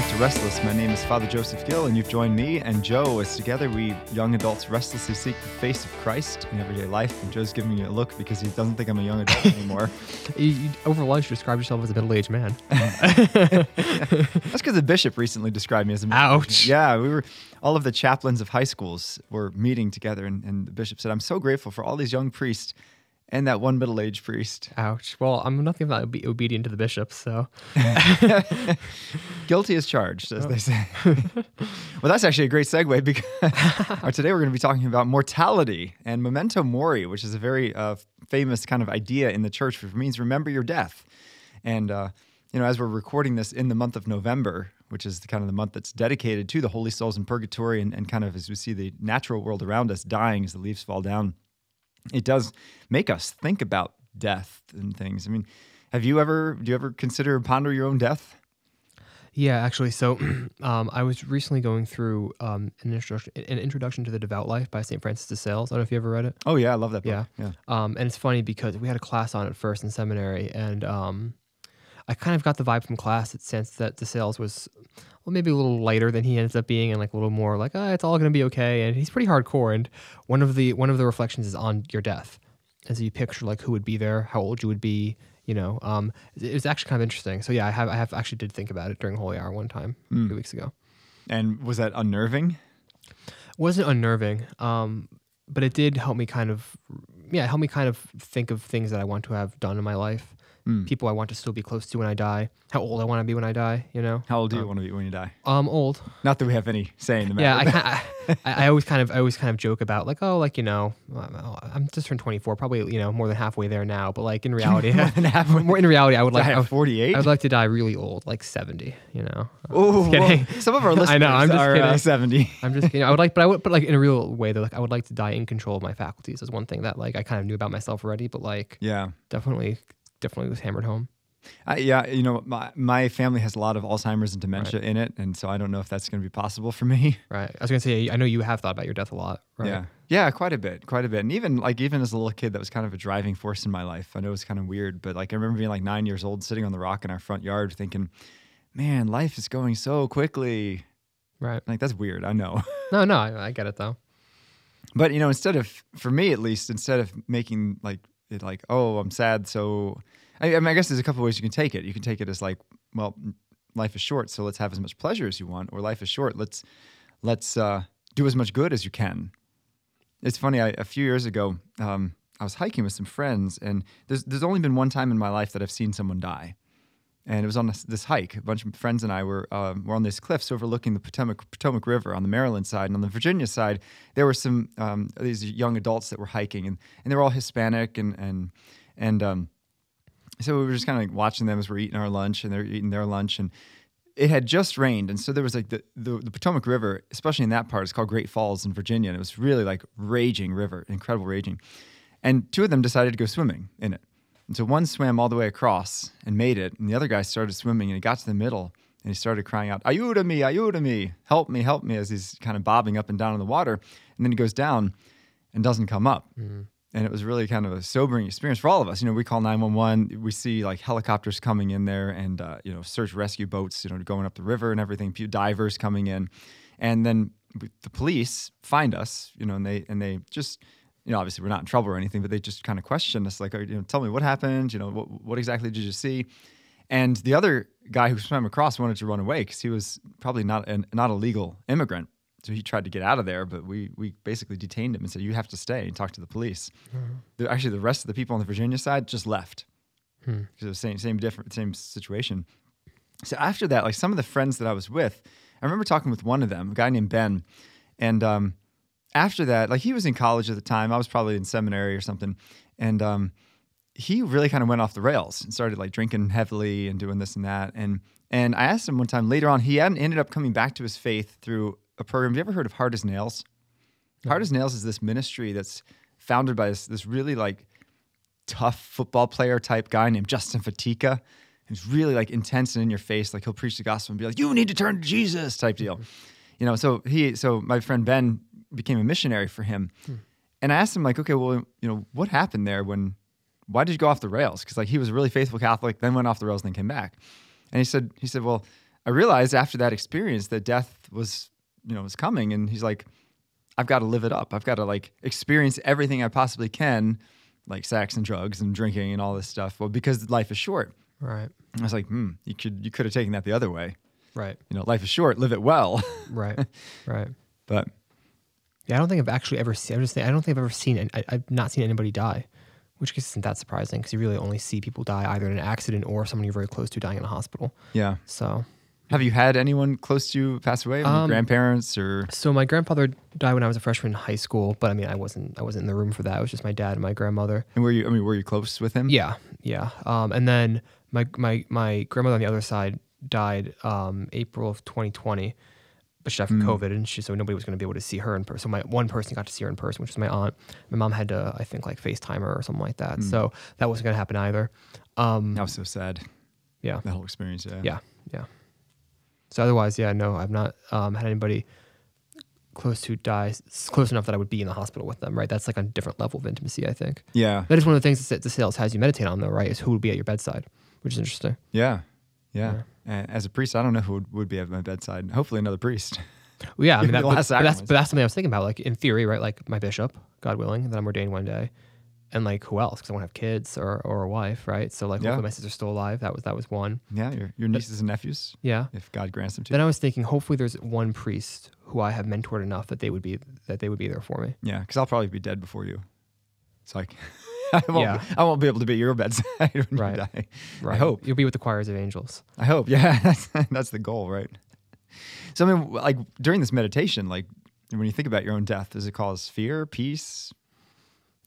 back to Restless. My name is Father Joseph Gill, and you've joined me and Joe as together we young adults restlessly seek the face of Christ in everyday life. And Joe's giving me a look because he doesn't think I'm a young adult anymore. You, you, over lunch, you described yourself as a middle-aged man. That's because the bishop recently described me as a middle Ouch. Yeah, we were all of the chaplains of high schools were meeting together, and, and the bishop said, "I'm so grateful for all these young priests." And that one middle-aged priest. Ouch. Well, I'm nothing but obe- obedient to the bishop, so Guilty as charged, as they say. well, that's actually a great segue because today we're going to be talking about mortality and memento mori, which is a very uh, famous kind of idea in the church, which means remember your death. And uh, you know, as we're recording this in the month of November, which is the kind of the month that's dedicated to the holy souls in purgatory, and, and kind of as we see the natural world around us dying as the leaves fall down, it does make us think about death and things. I mean, have you ever do you ever consider ponder your own death? yeah. Actually, so um, I was recently going through um, an introduction, an introduction to the devout life by Saint Francis de Sales. I don't know if you ever read it. Oh yeah, I love that book. Yeah. yeah. Um, and it's funny because we had a class on it first in seminary, and um, I kind of got the vibe from class that sense that de Sales was, well, maybe a little lighter than he ends up being, and like a little more like, ah, it's all gonna be okay. And he's pretty hardcore. And one of the one of the reflections is on your death, as so you picture like who would be there, how old you would be. You know, um, it was actually kind of interesting. So yeah, I have I have actually did think about it during Holy Hour one time a few weeks ago. And was that unnerving? wasn't unnerving, um, but it did help me kind of, yeah, help me kind of think of things that I want to have done in my life, Hmm. people I want to still be close to when I die, how old I want to be when I die. You know, How old do you want to be when you die? um, old. Not that we have any say in the Yeah, I, matter. I, I always kind of, I always kind of joke about like, oh, like you know, I'm just turned 24, probably you know more than halfway there now, but like in reality, More halfway. more in reality, I would like, I I would, 48. I would like to die really old, like 70. You know, Oh, kidding. some of our listeners I know, I'm just are uh, kidding. 70. I'm just kidding. I would like, but I would, but like in a real way, though, like I would like to die in control of my faculties. Is one thing that like I kind of knew about myself already, but like Yeah. definitely, definitely was hammered home. I, yeah, you know, my, my family has a lot of Alzheimer's and dementia in it, and so I don't know if that's going to be possible for me. Right. I was gonna say, I know you have thought about your death a lot. Right. Yeah, yeah, quite a bit, quite a bit, and even like even as a little kid, that was kind of a driving force in my life. I know it's kind of weird, but like I remember being like nine years old, sitting on the rock in our front yard, thinking, "Man, life is going so quickly." Right. Like that's weird, I know. No, no, I, I get it though. But you know, instead of for me at least, instead of making like it like, oh, I'm sad, so I, I mean, I guess there's a couple ways you can take it. You can take it as like, well, life is short, so let's have as much pleasure as you want, or life is short, let's let's uh, do as much good as you can. It's funny. I, a few years ago, um, I was hiking with some friends, and there's there's only been one time in my life that I've seen someone die, and it was on this, this hike. A bunch of friends and I were um, were on these cliffs overlooking the Potomac Potomac River on the Maryland side, and on the Virginia side, there were some um, these young adults that were hiking, and, and they were all Hispanic, and and and um, so we were just kind of like watching them as we're eating our lunch, and they're eating their lunch, and it had just rained, and so there was like the, the the Potomac River, especially in that part, it's called Great Falls in Virginia, and it was really like raging river, incredible raging, and two of them decided to go swimming in it. And so one swam all the way across and made it, and the other guy started swimming and he got to the middle and he started crying out, Ayuda me, Ayuda me, help me, help me, as he's kind of bobbing up and down in the water. And then he goes down and doesn't come up. And it was really kind of a sobering experience for all of us. You know, we call 911, we see like helicopters coming in there and, uh, you know, search rescue boats, you know, going up the river and everything, few divers coming in. And then the police find us, you know, and they, and they just, you know, obviously we're not in trouble or anything, but they just kind of questioned us, like, you know, tell me what happened, you know, what, what exactly did you see? And the other guy who swam across wanted to run away because he was probably not an, not a legal immigrant. So he tried to get out of there, but we we basically detained him and said, "You have to stay and talk to the police." The, actually, the rest of the people on the Virginia side just left because it was same same different same situation. So after that, like some of the friends that I was with, I remember talking with one of them, a guy named Ben, and um, after that, like he was in college at the time, I was probably in seminary or something, and um, he really kind of went off the rails and started like drinking heavily and doing this and that. And and I asked him one time later on, he hadn't ended up coming back to his faith through a program. Have you ever heard of Hard as Nails? Hard as Nails is this ministry that's founded by this, this really like tough football player type guy named Justin Fatica. Who's really like intense and in your face. Like he'll preach the gospel and be like, "You need to turn to Jesus," type deal. You know. So he, so my friend Ben became a missionary for him, and I asked him like, "Okay, well, you know, what happened there when why did you go off the rails? Because like he was a really faithful Catholic, then went off the rails, and then came back. And he said, he said, well, I realized after that experience that death was, you know, was coming, and he's like, I've got to live it up. I've got to like experience everything I possibly can, like sex and drugs and drinking and all this stuff. Well, because life is short. Right. I was like, hmm, you could you could have taken that the other way. Right. You know, life is short, live it well. Right. right. but Yeah, I don't think I've actually ever seen. I'm just saying, I don't think I've ever seen. I, I've not seen anybody die, which isn't that surprising because you really only see people die either in an accident or someone you're very close to dying in a hospital. yeah, So, have you had anyone close to you pass away? Um, grandparents or so my grandfather died when I was a freshman in high school, but I mean, I wasn't. I wasn't in the room for that. It was just my dad and my grandmother. and were you? I mean, were you close with him? Yeah, yeah. Um, and then my my my grandmother on the other side died um, April of 2020, but she died from COVID, and she so nobody was going to be able to see her in person. So my one person got to see her in person, which was my aunt. My mom had to, I think, like FaceTime her or something like that. So that wasn't going to happen either. Um, That was so sad. yeah, That whole experience. Yeah. yeah, yeah. So otherwise, yeah, no, I've not um, had anybody close to die close enough that I would be in the hospital with them. Right, that's like a different level of intimacy. I think Yeah. that is one of the things that de Sales has you meditate on, though. Right, is who would be at your bedside, which is interesting. Yeah. Yeah. And as a priest, I don't know who would, would be at my bedside. Hopefully, another priest. Well, yeah, I mean, that, but, but that's but that's something I was thinking about. Like in theory, right? Like my bishop, God willing, that I'm ordained one day, and like who else? Because I won't have kids or, or a wife, right? So like, Yeah. hopefully my sister's still alive. That was that was one. Yeah. Your, your nieces and nephews, Yeah. if God grants them to. Then I was thinking, hopefully there's one priest who I have mentored enough that they would be that they would be there for me. Yeah, because I'll probably be dead before you. It's like I won't. Yeah. Be, I won't be able to be at your bedside when Right. you die. Right. I hope. you'll be with the choirs of angels. I hope. Yeah, that's, that's the goal, right? So I mean, like during this meditation, like when you think about your own death, does it cause fear, peace,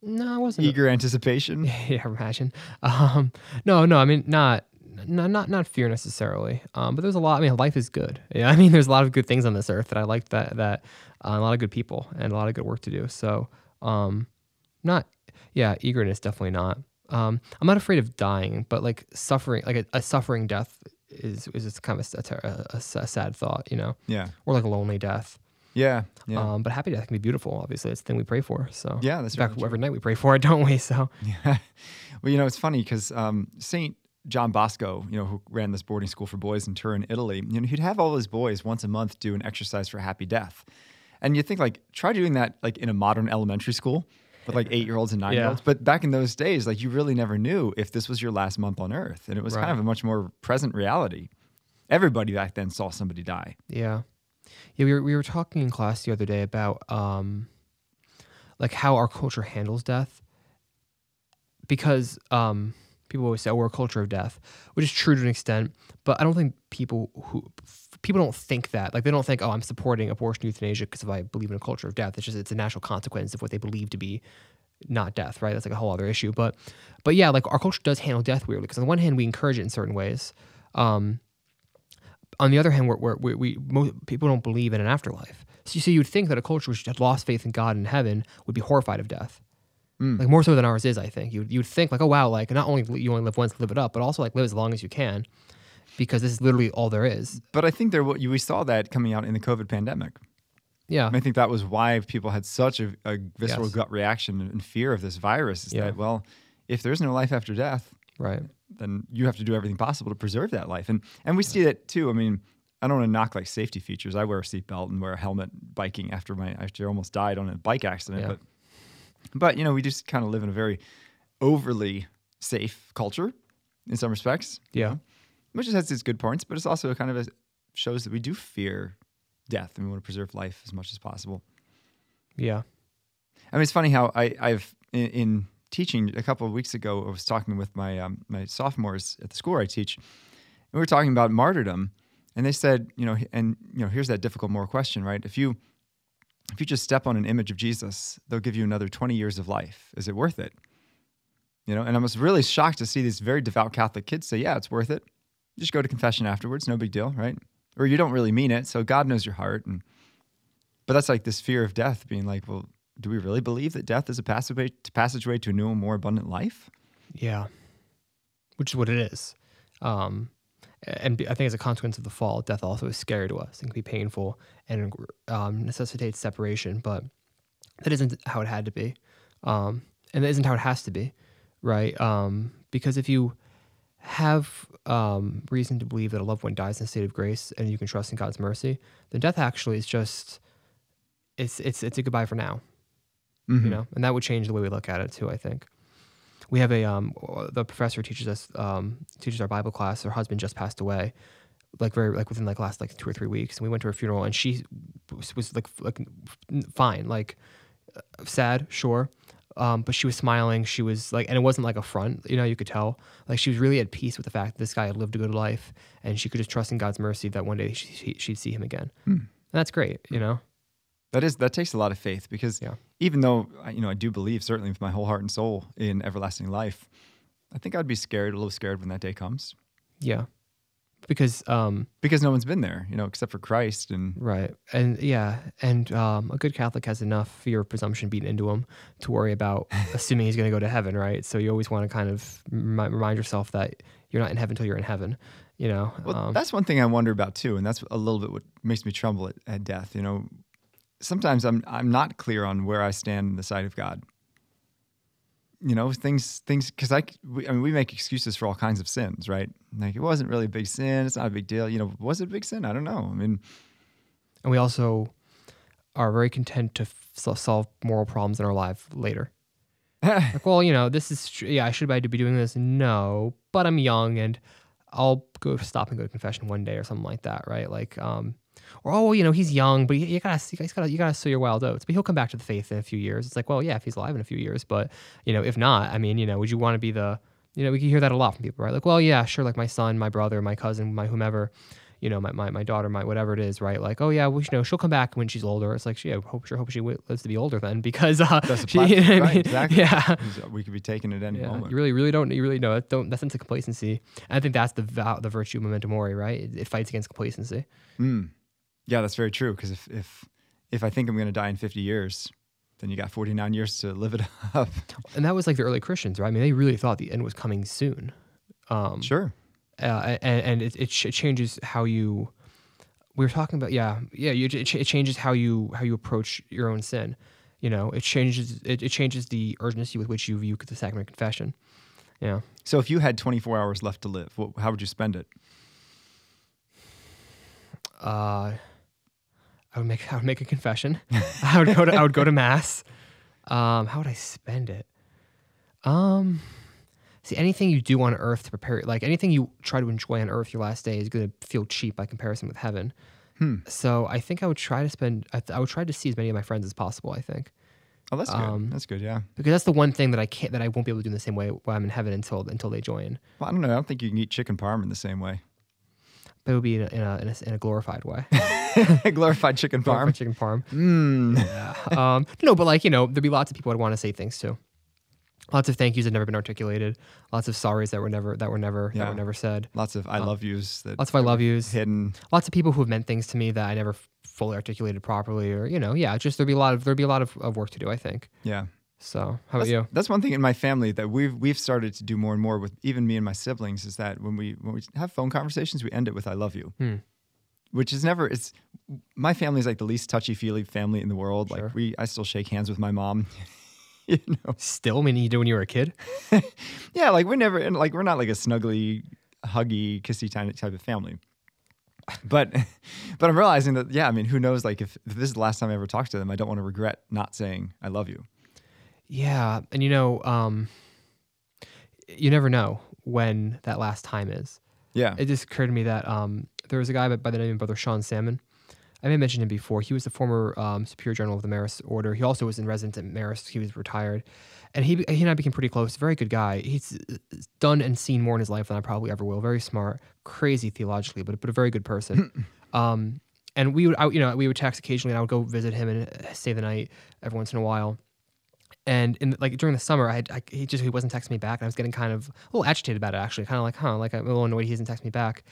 No, I wasn't. eager anticipation? yeah, imagine. Um, no, no, I mean not. No, not not fear necessarily, um, but there's a lot. I mean, life is good. Yeah, I mean, there's a lot of good things on this earth that I like. That that uh, a lot of good people and a lot of good work to do. So, um, not yeah, eagerness definitely not. Um, I'm not afraid of dying, but like suffering, like a, a suffering death is is just kind of a, a, a sad thought, you know, Yeah, or like a lonely death. yeah, yeah. Um, but happy death can be beautiful. Obviously, it's the thing we pray for. So Yeah, that's in fact, every night we pray for it, don't we? So Yeah. Well, you know, it's funny because um, Saint John Bosco, you know, who ran this boarding school for boys in Turin, Italy, you know, he'd have all his boys once a month do an exercise for happy death. And you think like, try doing that like in a modern elementary school with like eight year olds and nine year olds. But back in those days, like you really never knew if this was your last month on earth. And it was kind of a much more present reality. Everybody back then saw somebody die. Yeah. Yeah, we were we were talking in class the other day about um like how our culture handles death. Because um people always say oh, we're a culture of death, which is true to an extent, but I don't think people who people don't think that. Like they don't think, "Oh, I'm supporting abortion euthanasia because if I believe in a culture of death." It's just it's a natural consequence of what they believe to be not death, right? That's like a whole other issue. But but yeah, like our culture does handle death weirdly because on the one hand we encourage it in certain ways. Um on the other hand, we're, we're, we we most people don't believe in an afterlife. So you see, you'd think that a culture which had lost faith in God and heaven would be horrified of death, like more so than ours is. I think you you'd think like, oh wow, like not only you only live once, live it up, but also like live as long as you can, because this is literally all there is. But I think there, we saw that coming out in the COVID pandemic. Yeah, And I think that was why people had such a, a visceral Yes. gut reaction and fear of this virus. Is Yeah. that well, if there's no life after death, right. then you have to do everything possible to preserve that life. And and we see that too. I mean, I don't want to knock like safety features. I wear a seatbelt and wear a helmet biking after my after I almost died on a bike accident. Yeah. But but you know, we just kind of live in a very overly safe culture in some respects. you Yeah. know, which has its good points, but it's also kind of a, shows that we do fear death and we want to preserve life as much as possible. Yeah, I mean, it's funny how I, I've in, in teaching a couple of weeks ago. I was talking with my um, my sophomores at the school where I teach, and we were talking about martyrdom, and they said, you know, and you know, here's that difficult moral question, right? If you if you just step on an image of Jesus, they'll give you another 20 years of life. Is it worth it? You know, and I was really shocked to see these very devout Catholic kids say, yeah, it's worth it. Just go to confession afterwards, no big deal, right? Or you don't really mean it, so God knows your heart. And but that's like this fear of death, being like, well, do we really believe that death is a passageway, passageway to a new and more abundant life? yeah, which is what it is. Um, and I think as a consequence of the fall, death also is scary to us and can be painful and um, necessitates separation. But that isn't how it had to be, um, and that isn't how it has to be, right? Um, because if you have um, reason to believe that a loved one dies in a state of grace and you can trust in God's mercy, then death actually is just it's it's it's a goodbye for now, Mhm. you know, and that would change the way we look at it too. I think we have a um the professor teaches us um teaches our Bible class. Her husband just passed away, like very like within like last like two or three weeks, and we went to her funeral, and she was, was like like fine, like sad, sure. Um, but she was smiling. She was like, and it wasn't like a front, you know, you could tell. Like she was really at peace with the fact that this guy had lived a good life and she could just trust in God's mercy that one day she, she'd see him again. Hmm. And that's great, you know? That is that takes a lot of faith because Yeah. even though you know I do believe certainly with my whole heart and soul in everlasting life, I think I'd be scared a little scared when that day comes Yeah. Because, um, because no one's been there, you know, except for Christ and right. And yeah. And um, a good Catholic has enough fear of presumption beaten into him to worry about assuming he's going to go to heaven, right? So you always want to kind of remi- remind yourself that you're not in heaven until you're in heaven, you know? Well, um, that's one thing I wonder about too, and that's a little bit what makes me tremble at, at death. You know, sometimes I'm I'm not clear on where I stand in the sight of God. You know, things things because I, we, I mean we make excuses for all kinds of sins, right? Like it wasn't really a big sin. It's not a big deal. You know, was it a big sin? I don't know. I mean, and we also are very content to f- solve moral problems in our life later. like, well, you know, this is tr- yeah, I should be doing this. No, but I'm young and I'll go stop and go to confession one day or something like that, right? Like, um, or oh, well, you know, he's young, but you, you gotta, you gotta, you gotta sow your wild oats. But he'll come back to the faith in a few years. It's like, well, yeah, if he's alive in a few years, but you know, if not, I mean, you know, would you want to be the, you know, we can hear that a lot from people, right? Like, well, yeah, sure, like my son, my brother, my cousin, my whomever, you know, my, my, my daughter, my whatever it is, right? Like, oh yeah, well, you know, she'll come back when she's older. It's like, she, yeah, hope sure hope she lives to be older then because uh, That's she, you know what I mean? exactly. yeah. we could be taken at any Yeah, moment. you really, really don't. You really know. Don't. That's into complacency. And I think that's the the virtue of memento mori, right? It, it fights against complacency. Mm. Yeah, that's very true. Because if if if I think I'm going to die in 50 years, then you got 49 years to live it up. And that was like the early Christians, right? I mean, they really thought the end was coming soon. Um, sure. uh, and, and it, it, ch- it changes how you. We were talking about, yeah, yeah. You, it, ch- it changes how you how you approach your own sin. You know, it changes it, it changes the urgency with which you view the sacrament of confession. Yeah. So if you had 24 hours left to live, what, how would you spend it? uh, I would make I would make a confession. I would go to I would go to mass. Um, how would I spend it? Um, see, anything you do on earth to prepare, like anything you try to enjoy on earth, your last day is going to feel cheap by comparison with heaven. Hmm. So I think I would try to spend. I, th- I would try to see as many of my friends as possible. I think Oh, that's good. Um, that's good. Yeah. because that's the one thing that I can't that I won't be able to do in the same way while I'm in heaven until until they join. Well, I don't know. I don't think you can eat chicken parm in the same way. But it would be in a in a, in a, in a glorified way. Glorified chicken Glorified parm. chicken farm. Mm. um, no, but like you know, there'd be lots of people I'd want to say things to. Lots of thank yous that never been articulated. Lots of sorries that were never that were never that were never said. Lots of I Uh, love yous that Lots of I love yous. hidden. Lots of people who have meant things to me that I never fully articulated properly, or you know, yeah, just there'd be a lot of there'd be a lot of, of work to do. I think. Yeah. So how about That's, you? that's one thing in my family that we've we've started to do more and more with even me and my siblings is that when we when we have phone conversations, we end it with "I love you," Hmm. which is never. It's my family is like the least touchy feely family in the world. Sure. Like we, I still shake hands with my mom. you know, Still, I mean, you did when you were a kid. yeah, like we're never and like we're not like a snuggly, huggy, kissy type type of family. But but I'm realizing that yeah, I mean, who knows? Like if, if this is the last time I ever talk to them, I don't want to regret not saying I love you. Yeah, and you know, um, you never know when that last time is. Yeah. it just occurred to me that um, there was a guy by, the name of Brother Sean Sammon. I may have mentioned him before. He was the former um, Superior General of the Marist Order. He also was in residence at Marist. He was retired, and he he and I became pretty close. Very good guy. He's done and seen more in his life than I probably ever will. Very smart, crazy theologically, but but a very good person. um, and we would, I, you know, we would text occasionally, and I would go visit him and uh, stay the night every once in a while. And in like during the summer, I, had, I he just he wasn't texting me back, and I was getting kind of a little agitated about it. Actually, kind of like, huh, like I'm a little annoyed he doesn't text me back.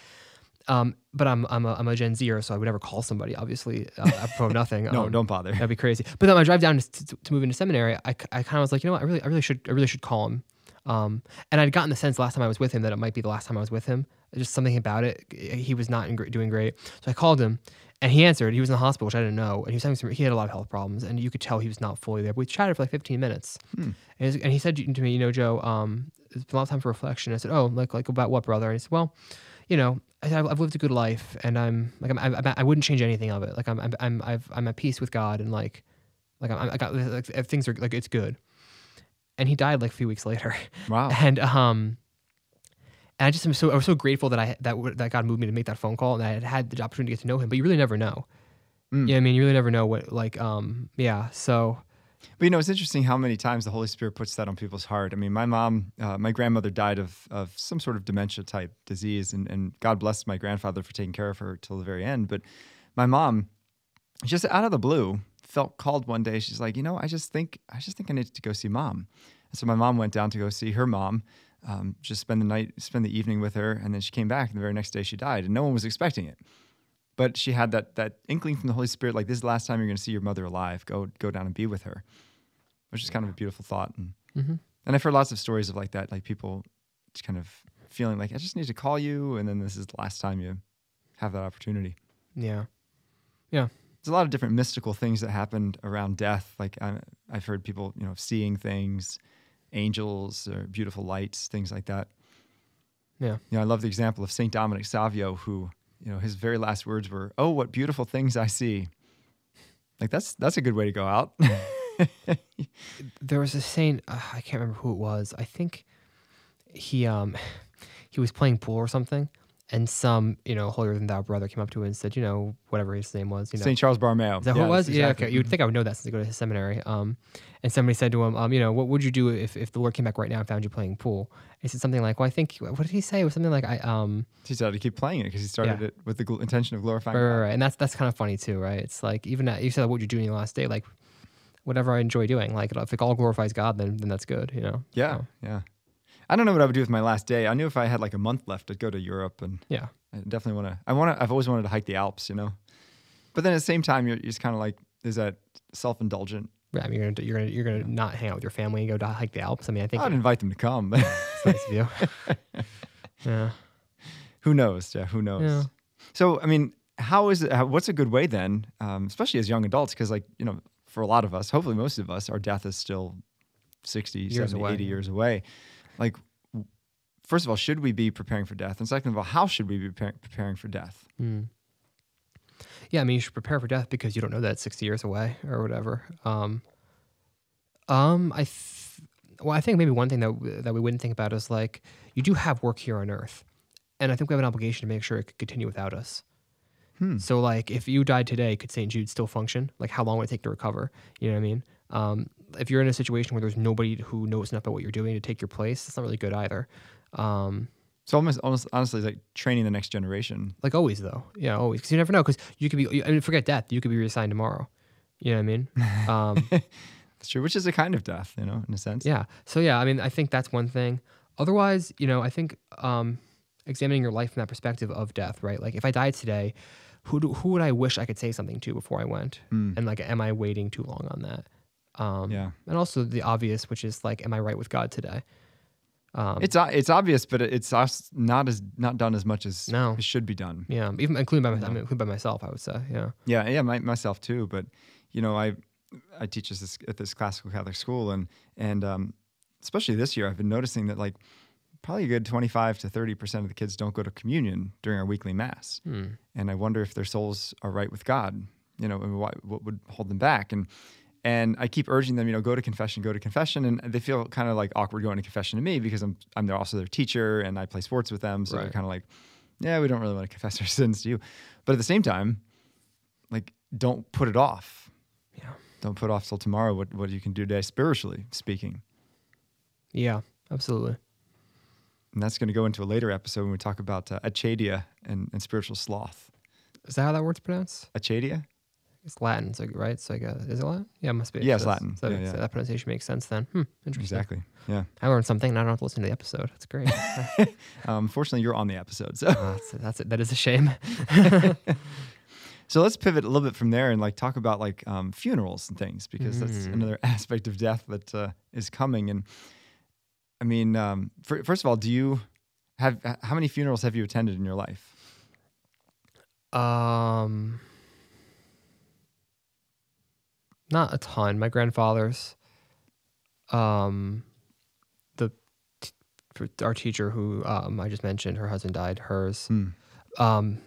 Um, but I'm I'm a, I'm a Gen Zer, so I would never call somebody. Obviously, uh, apropos of nothing. no, Um, don't bother. That'd be crazy. But then when I drive down to, to, to move into seminary, I, I kind of was like, you know what, I really I really should I really should call him. Um, and I'd gotten the sense last time I was with him that it might be the last time I was with him. Just something about it. He was not in, doing great. So I called him, and he answered. He was in the hospital, which I didn't know, and he was having some. He had a lot of health problems, and you could tell he was not fully there. But we chatted for like 15 minutes, Hmm. and, and he said to me, you know, Joe, um, it's been a lot of time for reflection. I said, "Oh, like like about what, brother?" And he said, "Well, you know, I said, I've, I've lived a good life, and I'm like I'm, I'm, I wouldn't change anything of it. Like I'm I'm I'm I've, I'm at peace with God, and like like I'm, I got like things are like it's good." And he died like a few weeks later, Wow. and um. And I just am so I was so grateful that I that that God moved me to make that phone call and I had had the opportunity to get to know him. But you really never know. Mm. Yeah, I mean, you really never know what like um yeah. So But you know, it's interesting how many times the Holy Spirit puts that on people's heart. I mean, my mom, uh, my grandmother died of of some sort of dementia type disease, and, and God blessed my grandfather for taking care of her till the very end. But my mom, just out of the blue, felt called one day. She's like, you know, I just think I just think I need to go see mom. And so my mom went down to go see her mom, um, just spend the night, spend the evening with her, and then she came back. And the very next day, she died, and no one was expecting it. But she had that that inkling from the Holy Spirit, like this is the last time you're going to see your mother alive. Go go down and be with her which is kind of a beautiful thought. And, Mhm. and I've heard lots of stories of like that, like people just kind of feeling like, I just need to call you. And then this is the last time you have that opportunity. Yeah, yeah. There's a lot of different mystical things that happened around death. Like I, I've heard people, you know, seeing things, angels or beautiful lights, things like that. Yeah. You know, I love the example of St. Dominic Savio, who, you know, his very last words were, Oh, what beautiful things I see. Like that's, that's a good way to go out. there was a saint uh, i can't remember who it was i think he um he was playing pool or something and some you know holier than thou brother came up to him and said you know whatever his name was you know St. Charles Borromeo. is that who it was? that's Yeah, okay. You would think I would know that since I go to his seminary. Um, and somebody said to him, um, you know, what would you do if, if the Lord came back right now and found you playing pool? he said something like, well, I think, what did he say? It was something like, I, um, He started to keep playing it because he started Yeah. it with the gl- intention of glorifying right, right, right. And that's, that's kind of funny too, right? It's like, even at, you said, what would you do in your last day? Like, whatever I enjoy doing. Like, if it all glorifies God, then, then that's good, you know? Yeah, So, yeah. I don't know what I would do with my last day. I knew if I had like a month left, I'd go to Europe, and yeah. I definitely want to. I want to. I've always wanted to hike the Alps, you know. But then at the same time, you're, you're just kind of like, is that self-indulgent? Yeah, I mean, you're gonna, you're gonna, you're gonna not hang out with your family and go to hike the Alps. I mean, I think I'd invite them to come. it's nice of you. yeah. who knows? Yeah, who knows? Yeah. So, I mean, how is it? How, what's a good way then, um, especially as young adults? Because, like, you know, for a lot of us, hopefully most of us, our death is still 60, Years 70, away. 80 years away. Like, first of all, should we be preparing for death? And second of all, how should we be preparing, for death? Mm. Yeah, I mean, you should prepare for death because you don't know that it's 60 years away or whatever. Um, um, I, th- well, I think maybe one thing that w- that we wouldn't think about is like you do have work here on Earth, and I think we have an obligation to make sure it could continue without us. Hmm. So, like, if you died today, could St. Jude still function? Like, how long would it take to recover? You know what I mean? Um, if you're in a situation where there's nobody who knows enough about what you're doing to take your place, that's not really good either. Um, So almost, almost honestly, it's like training the next generation. like always, though. Yeah, always. Because you never know. Because you could be, I mean, forget death. You could be reassigned tomorrow. You know what I mean? Um, That's true, which is a kind of death, you know, in a sense. yeah. So, yeah, I mean, I think that's one thing. Otherwise, you know, I think um, examining your life from that perspective of death, right? Like, if I died today, who, do, who would I wish I could say something to before I went? Hmm. And, like, am I waiting too long on that? Um, Yeah. And also the obvious, which is, like, am I right with God today? Um, It's it's obvious, but it's not as not done as much as No. it should be done. yeah, even including by, my, I mean, including by myself, I would say. Yeah. Yeah, yeah, my, myself too. But you know, I I teach this at this classical Catholic school, and and um, especially this year, I've been noticing that like probably a good twenty five to thirty percent of the kids don't go to communion during our weekly mass, Hmm. and I wonder if their souls are right with God. You know, and why, what would hold them back? And and I keep urging them, you know, go to confession, go to confession, and they feel kind of like awkward going to confession to me because I'm I'm their, also their teacher and I play sports with them, so they're kind of like, yeah, we don't really want to confess our sins to you, but at the same time, like, don't put it off. Yeah. Don't put off till tomorrow what what you can do today, spiritually speaking, Yeah, absolutely. and that's going to go into a later episode when we talk about uh, acedia and, and spiritual sloth. Is that how that word's pronounced? Acedia, It's Latin, so right? So I guess is it Latin? Yeah, it must be. Yeah, it's So Latin. So, Yeah, so that pronunciation makes sense then. Hmm, interesting. exactly. Yeah. I learned something, and I don't have to listen to the episode. That's great. Um, fortunately, you're on the episode, so. Uh, that's, that's it. That is a shame. So let's pivot a little bit from there and like talk about like um, funerals and things because that's Mm. another aspect of death that uh, is coming. And I mean, um, fir- first of all, do you have how many funerals have you attended in your life? Um, not a ton. My grandfather's, um, the t- our teacher who um, I just mentioned, her husband died. Hers. Hmm. Um,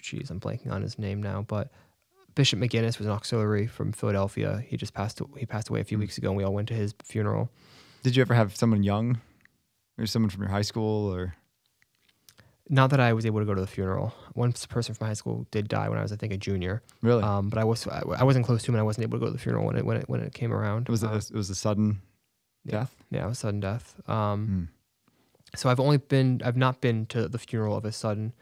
geez, I'm blanking on his name now, but Bishop Maginnis was an auxiliary from Philadelphia. He just passed. He passed away a few weeks ago, and we all went to his funeral. Did you ever have someone young, or someone from your high school, or Not that I was able to go to the funeral. One person from high school did die when I was, I think, a junior. really? Um, but I was I, I wasn't close to him, and I wasn't able to go to the funeral when it when it when it came around. it was a, Um, it was a sudden yeah. death. yeah, it was a sudden death. Um, Hmm. So I've only been, I've not been to the funeral of a sudden.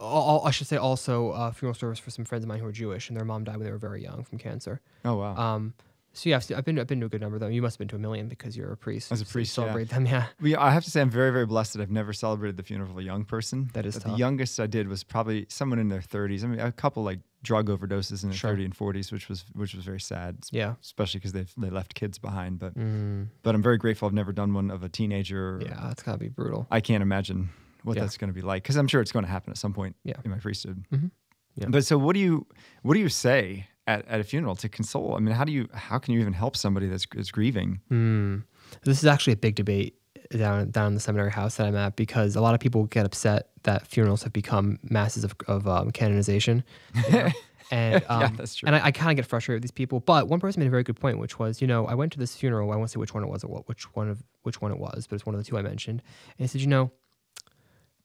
al- I should say also uh, funeral service for some friends of mine who are Jewish, and their mom died when they were very young from cancer. Oh wow. Um, so yeah, I've been I've been to a good number of them. You must have been to a million because you're a priest. As a so you priest, yeah. celebrate them. Yeah, We, I have to say, I'm very, very blessed that I've never celebrated the funeral of a young person. That is The youngest I did was probably someone in their 30s. I mean, a couple like drug overdoses in their Sure. 30 and 40s, which was which was very sad, yeah, especially because they they left kids behind. But mm, but I'm very grateful I've never done one of a teenager. yeah. That's gotta be brutal. I can't imagine what Yeah. that's going to be like because I'm sure it's going to happen at some point Yeah. in my priesthood. Mhm. Yeah. But so, what do you what do you say at, at a funeral to console? I mean, how do you how can you even help somebody that's, that's grieving? Mm. This is actually a big debate down down in the seminary house that I'm at because a lot of people get upset that funerals have become masses of, of um, canonization. you know? And um, Yeah, that's true. And I, I kind of get frustrated with these people. But one person made a very good point, which was, you know, I went to this funeral. I won't say which one it was or what, which one of which one it was, but it's one of the two I mentioned. And he said, you know,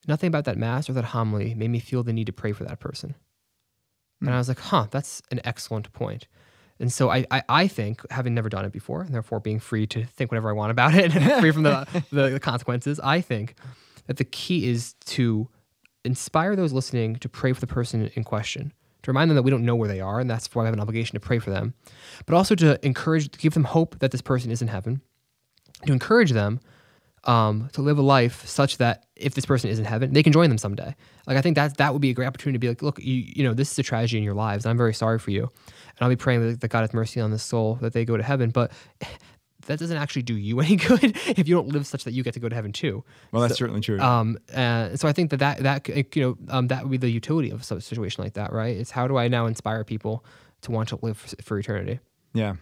nothing about that mass or that homily made me feel the need to pray for that person. And Hmm. I was like, huh, that's an excellent point. And so I, I, I think, having never done it before, and therefore being free to think whatever I want about it, free from the, the, the consequences, I think that the key is to inspire those listening to pray for the person in question, to remind them that we don't know where they are, and that's why we have an obligation to pray for them, but also to encourage, to give them hope that this person is in heaven, to encourage them um, to live a life such that if this person is in heaven, they can join them someday. Like I think that that would be a great opportunity to be like, look, you, you know, this is a tragedy in your lives. And I'm very sorry for you, and I'll be praying that, that God has mercy on this soul that they go to heaven. But that doesn't actually do you any good if you don't live such that you get to go to heaven too. Well, that's certainly true. Um, uh, so I think that that that you know um, that would be the utility of a situation like that, right? It's how do I now inspire people to want to live for, for eternity? yeah.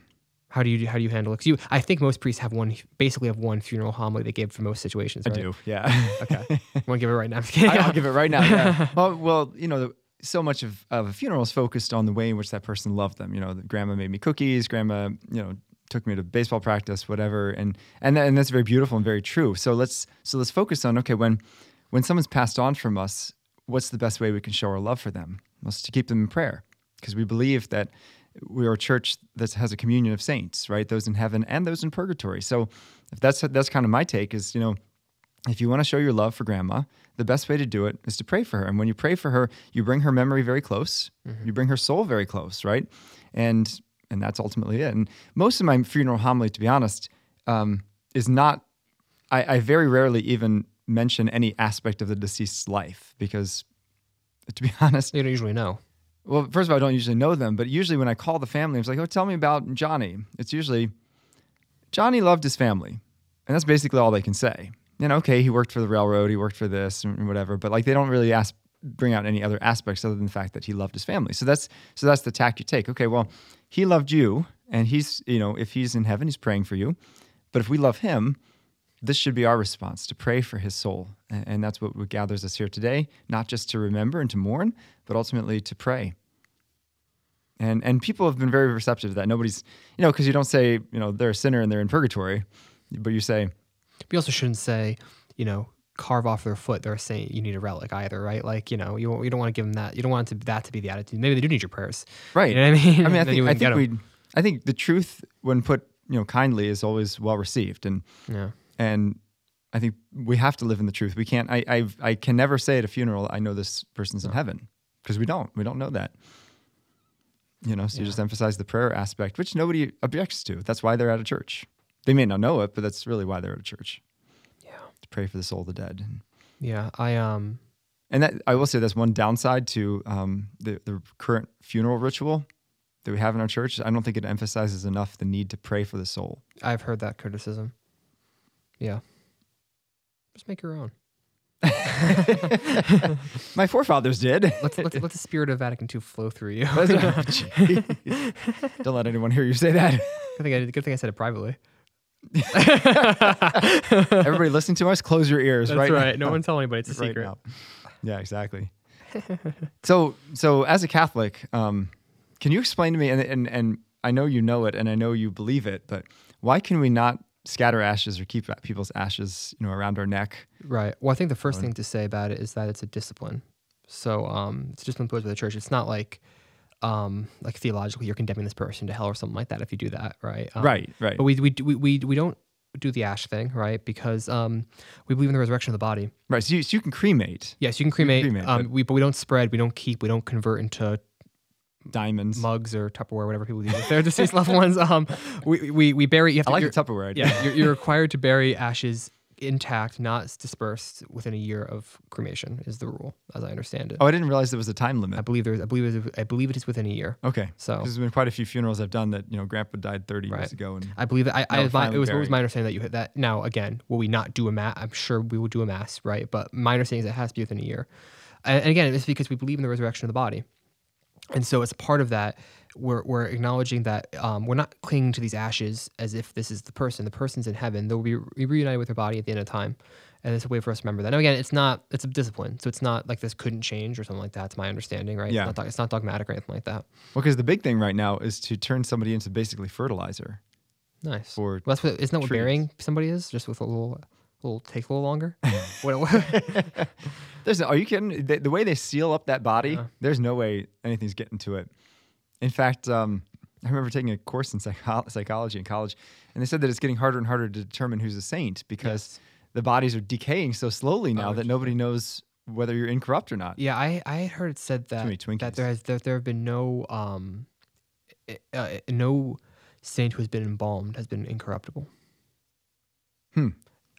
How do you how do you handle it? 'Cause you, I think most priests have one, basically have one funeral homily they give for most situations. I do. Yeah. Okay, you want to give it right now? I'm just kidding. I, will give it right now. Yeah. well, well, you know, so much of, of a funeral is focused on the way in which that person loved them. You know, the grandma made me cookies. Grandma, you know, took me to baseball practice, whatever, and and that, and that's very beautiful and very true. So let's so let's focus on okay when when someone's passed on from us, what's the best way we can show our love for them? Well, it's to keep them in prayer because we believe that we are a church that has a communion of saints, right? Those in heaven and those in purgatory. So if that's that's kind of my take is you know if you want to show your love for grandma, the best way to do it is to pray for her. And when you pray for her, you bring her memory very close. You bring her soul very close, right? And and that's ultimately it. And most of my funeral homily, to be honest, um, is not. I, I very rarely even mention any aspect of the deceased's life because, to be honest, You don't usually know. Well, first of all, I don't usually know them, but usually when I call the family, I'm like, "Oh, tell me about Johnny." It's usually Johnny loved his family, and that's basically all they can say. Know, okay, he worked for the railroad, he worked for this, and whatever, but like they don't really ask, bring out any other aspects other than the fact that he loved his family. So that's so that's the tack you take. Okay, well, he loved you, and he's you know if he's in heaven, he's praying for you, but if we love him, this should be our response to pray for his soul. And, and that's what gathers us here today, not just to remember and to mourn, but ultimately to pray. And, and people have been very receptive to that. Nobody's, you know, because you don't say, you know, they're a sinner and they're in purgatory, but you say, We also shouldn't say, you know, carve off their foot. They're saying you need a relic either, right? Like, you know, you, you don't want to give them that. You don't want to, that to be the attitude. Maybe they do need your prayers. right. You know what I mean? I mean, I think, I think we, I think the truth, when put, you know, kindly, is always well received. And Yeah. and I think we have to live in the truth. We can't. I I, I can never say at a funeral, I know this person's in heaven because we don't. We don't know that. You know, so you just emphasize the prayer aspect, which nobody objects to. That's why they're at a church. They may not know it, but that's really why they're at a church Yeah. to pray for the soul of the dead. Yeah. I, um, And that I will say that's one downside to um, the the current funeral ritual that we have in our church. I don't think it emphasizes enough the need to pray for the soul. I've heard that criticism. Yeah. Just make your own. My forefathers did. Let's, let's let the spirit of Vatican II flow through you. Don't let anyone hear you say that. Good thing I, good thing I said it privately. Everybody listening to us, close your ears That's right right. No one tell anybody. It's a Right secret. now. Yeah, exactly. so, so as a Catholic, um, can you explain to me? And, and and I know you know it, and I know you believe it, but why can we not scatter ashes or keep people's ashes, you know, around our neck? Right. Well, I think the first thing to say about it is that it's a discipline. So um, it's a discipline imposed by the church. It's not like um, like theologically you're condemning this person to hell or something like that if you do that, right? Um, right, right. But we we we we, we don't do the ash thing, right? Because um, we believe in the resurrection of the body. right. So you, so you can cremate Yes, you can cremate. cremate, um, but- we, but we don't spread. We don't keep. We don't convert into diamonds. mugs or Tupperware, whatever people use their deceased loved ones. Um, we, we we bury. You have I to, like you're- Tupperware. idea. Yeah, you're, you're required to bury ashes intact, not dispersed, within a year of cremation. Is the rule, as I understand it. Oh, I didn't realize there was a time limit. I believe there's. I believe. It is, I believe it is within a year. Okay. So- there's been quite a few funerals I've done that you know Grandpa died 30 Right. years ago, and I believe that. I, I my, it was, it was my understanding that you hit that. Now, again, will we not do a mass? I'm sure we will do a mass, right? But my understanding is it has to be within a year. And, and again, it's because we believe in the resurrection of the body. And so, as part of that, we're, we're acknowledging that um, we're not clinging to these ashes as if this is the person. The person's in heaven. They'll be re- reunited with their body at the end of time. And it's a way for us to remember that. Now, again, it's not, it's a discipline. So it's not like this couldn't change or something like that. It's my understanding, right? Yeah. It's not, it's not dogmatic or anything like that. well, because the big thing right now is to turn somebody into basically fertilizer. Nice. For well, that's what, isn't that what burying somebody is? Just with a little, little, take a little longer? There's, are you kidding? The, the way they seal up that body, Yeah. there's no way anything's getting to it. In fact, um, I remember taking a course in psycho- psychology in college, and they said that it's getting harder and harder to determine who's a saint because the bodies are decaying so slowly now Oh, that nobody knows whether you're incorrupt or not. Yeah, I I heard it said that that there has that there have been no um eh, uh, no saint who has been embalmed has been incorruptible. Hmm.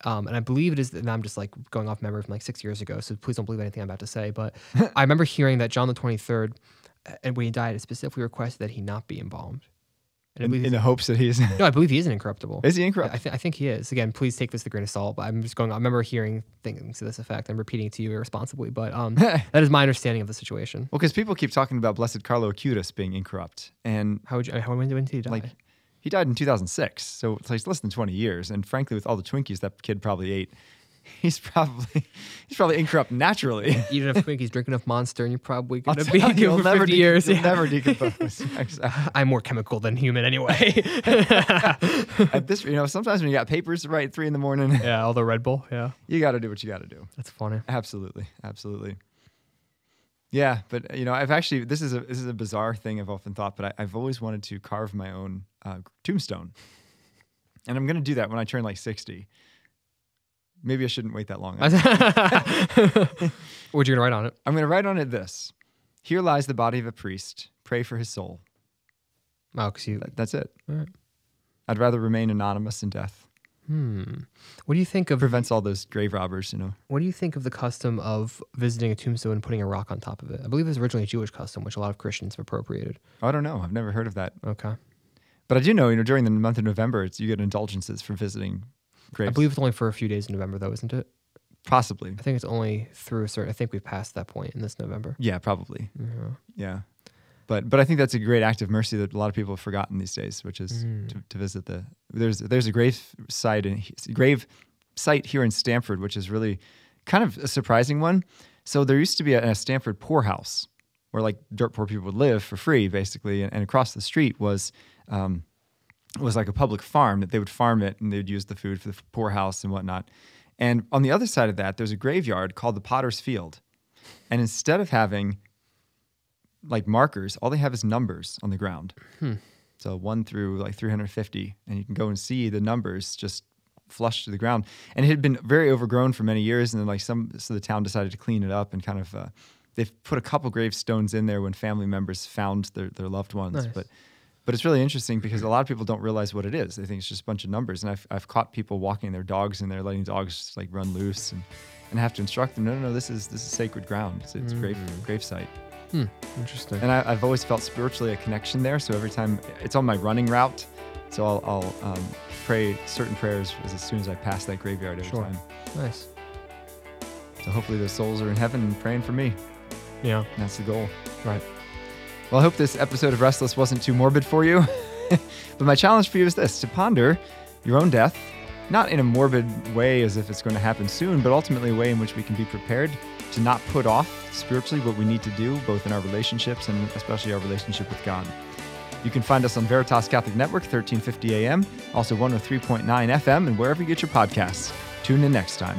Um, and I believe it is, and I'm just like going off memory from like six years ago, so please don't believe anything I'm about to say. But I remember hearing that John the 23rd, uh, and when he died, it specifically requested that he not be embalmed. And In, in the hopes that he's no, I believe he is an incorruptible. is he I, incorrupt? th- I think he is. Again, please take this with a grain of salt. But I'm just going. I remember hearing things to this effect. I'm repeating it to you irresponsibly, but um, that is my understanding of the situation. Well, because people keep talking about Blessed Carlo Acutis being incorrupt, and How would you? How when did he die? like he died in 2006, so it's like less than 20 years. And frankly, with all the Twinkies that kid probably ate, he's probably he's probably incorrupt naturally. Eat enough Twinkies, drink enough Monster, and you're probably gonna be you, you'll never 50 de- years. you'll yeah. never decompose. Exactly. I'm more chemical than human anyway. At this, you know, sometimes when you got papers to write at three in the morning, yeah, all the Red Bull. Yeah, you got to do what you got to do. that's funny. Absolutely, absolutely. Yeah, but you know, I've actually this is a this is a bizarre thing I've often thought, but I, I've always wanted to carve my own uh, tombstone, and I'm gonna do that when I turn like sixty. Maybe I shouldn't wait that long. what are you gonna write on it? I'm gonna write on it this: Here lies the body of a priest. Pray for his soul. Oh, because you. That- That's it. All right. I'd rather remain anonymous in death. Hmm. What do you think of? Prevents all those grave robbers, you know. What do you think of the custom of visiting a tombstone and putting a rock on top of it? I believe it was originally a Jewish custom, which a lot of Christians have appropriated. I don't know. I've never heard of that, Okay. But I do know. You know, during the month of November, it's you get indulgences for visiting graves. I believe it's only for a few days in November, though, isn't it? possibly. I think it's only through a certain. I think we've passed that point in this November. Yeah, probably. Yeah. Yeah. But but I think that's a great act of mercy that a lot of people have forgotten these days, which is Mm. to, to visit the there's there's a grave site in grave site here in Stamford, which is really kind of a surprising one. So there used to be a, a Stamford poorhouse where like dirt poor people would live for free, basically, and, and across the street was um, it was like a public farm that they would farm it and they'd use the food for the poorhouse and whatnot. And on the other side of that, there's a graveyard called the Potter's Field, and instead of having like markers, all they have is numbers on the ground. So one through like 350, and you can go and see the numbers just flush to the ground. And it had been very overgrown for many years, and then like some, so the town decided to clean it up and kind of. Uh, they've put a couple gravestones in there when family members found their, their loved ones, Nice. but. But it's really interesting because a lot of people don't realize what it is. They think it's just a bunch of numbers. And I've, I've caught people walking their dogs and they're letting dogs just like run loose, and, and have to instruct them. No, no, no. This is this is sacred ground. It's, it's grave grave site. Hmm. Interesting. And I, I've always felt spiritually a connection there. So every time it's on my running route, so I'll, I'll um, pray certain prayers as, as soon as I pass that graveyard every Sure. time. nice. So hopefully those souls are in heaven and praying for me. Yeah. And that's the goal. Right. Well, I hope this episode of Restless wasn't too morbid for you. but my challenge for you is this to ponder your own death, not in a morbid way as if it's going to happen soon, but ultimately a way in which we can be prepared to not put off spiritually what we need to do, both in our relationships and especially our relationship with God. You can find us on Veritas Catholic Network, 1350 AM, also 103.9 FM, and wherever you get your podcasts. Tune in next time.